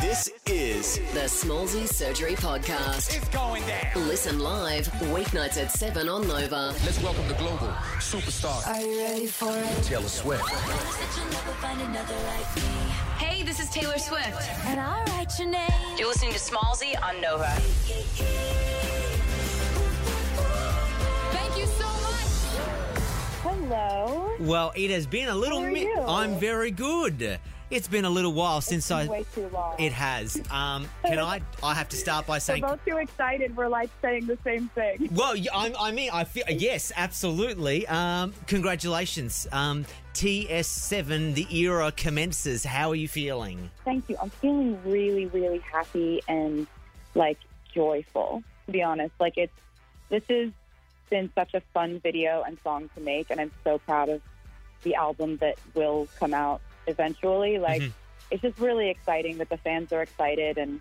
This is The Smallzy Surgery Podcast. It's going down. Listen live weeknights at 7 on Nova. Let's welcome the global superstar, Are you ready for it? Taylor Swift. Hey, this is Taylor Swift. And I'll write your name. You're listening to Smallzy on Nova. Hello. Well, it has been a little. How are mi- you? I'm very good. It's been a little while since I. Way too long. It has. Um, can I? I have to start by saying. We're both too excited. We're like saying the same thing. Well, I, I mean, I feel yes, absolutely. Um, congratulations, um, TS7. The era commences. How are you feeling? Thank you. I'm feeling really, really happy and like joyful. To be honest, like it's this has been such a fun video and song to make, and I'm so proud of the album that will come out eventually. Like Mhm. it's just really exciting that the fans are excited, and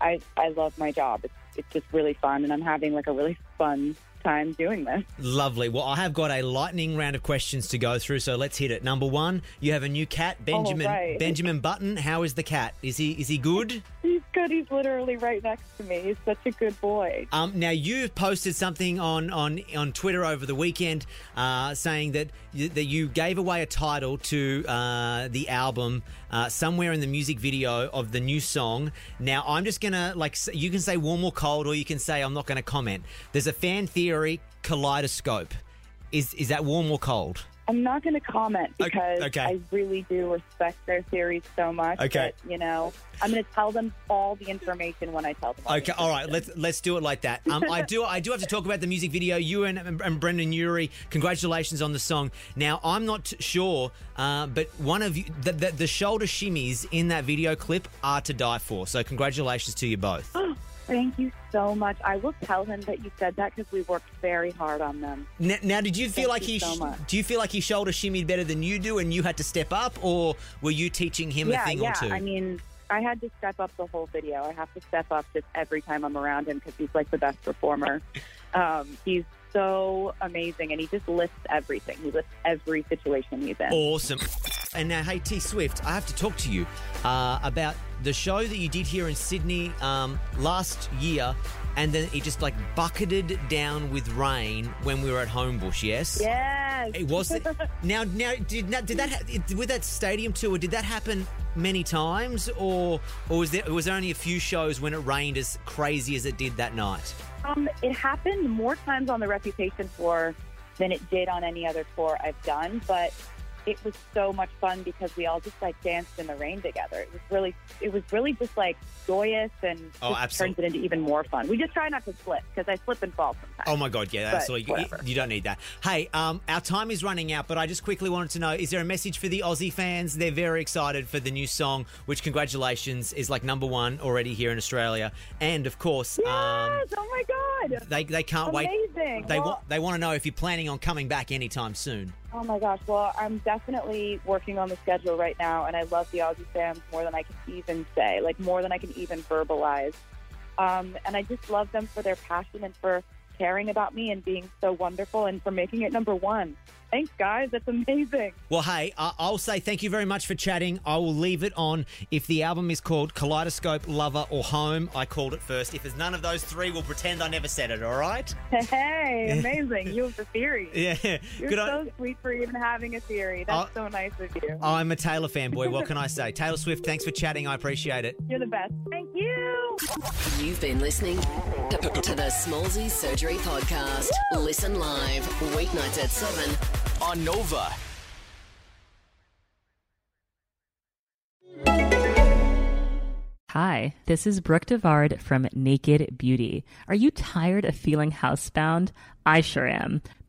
I I love my job. It's it's just really fun, and I'm having like a really fun time doing this. Lovely. Well, I have got a lightning round of questions to go through, so let's hit it. Number one, you have a new cat, Benjamin. right. Benjamin Button. How is the cat? Is he is he good? He's good. He's literally right next to me. He's such a good boy. Um, now you posted something on on on Twitter over the weekend, uh, saying that you, that you gave away a title to uh, the album uh, somewhere in the music video of the new song. Now I'm just gonna like you can say warm or cold, or you can say I'm not to comment. There's a fan theory kaleidoscope. Is is that warm or cold? I'm not going to comment because okay. I really do respect their theories so much. Okay. that, you know, I'm going to tell them all the information when I tell them. All Okay, all right. Let's let's do it like that. Um, I do I do have to talk about the music video. You and, and Brendon Urie, congratulations on the song. Now I'm not sure, uh, but one of you, the, the, the shoulder shimmies in that video clip are to die for. So congratulations to you both. Thank you so much. I will tell him that you said that because we worked very hard on them. Now, now did you feel Thank like you he so do you feel like he shoulder shimmied better than you do, and you had to step up, or were you teaching him yeah, a thing yeah. or two? I mean, I had to step up the whole video. I have to step up just every time I'm around him because he's like the best performer. um, he's so amazing, and he just lifts everything. He lifts every situation he's in. Awesome. And now, hey, T Swift, I have to talk to you uh, about the show that you did here in Sydney um, last year, and then it just like bucketed down with rain when we were at Homebush. Yes. Yes. It was now. Now, did that, did that ha- with that stadium tour? Did that happen many times, or or was there was there only a few shows when it rained as crazy as it did that night? Um, it happened more times on the Reputation tour than it did on any other tour I've done, but it was so much fun because we all just like danced in the rain together. It was really, it was really just like joyous and Oh, turns it into even more fun. We just try not to slip because I slip and fall sometimes. Oh my god, yeah, But all you, whatever. you don't need that. Hey, um, our time is running out, but I just quickly wanted to know: is there a message for the Aussie fans? They're very excited for the new song, which congratulations is like number one already here in Australia, and of course, um, Yes! oh my god! they they can't wait. They Well- want they want to know if you're planning on coming back anytime soon. Oh my gosh. Well, I'm definitely working on the schedule right now, and I love the Aussie fans more than I can even say, like more than I can even verbalize. Um, and I just love them for their passion and for caring about me and being so wonderful and for making it number one. Thanks, guys. That's amazing. Well, hey, I- I'll say thank you very much for chatting. I will leave it on. If the album is called Kaleidoscope, Lover, or Home, I called it first. If there's none of those three, we'll pretend I never said it. All right? Hey, amazing. you have the theory. Yeah. You're Good. so on- sweet for even having a theory. That's Oh. so nice of you. I'm a Taylor fanboy. What can I say? Taylor Swift, thanks for chatting. I appreciate it. You're the best. Thank you. You've been listening to, to the Smallzy Surgery Podcast. Listen live weeknights at 7 on Nova. Hi, this is Brooke DeVard from Naked Beauty. Are you tired of feeling housebound? I sure am.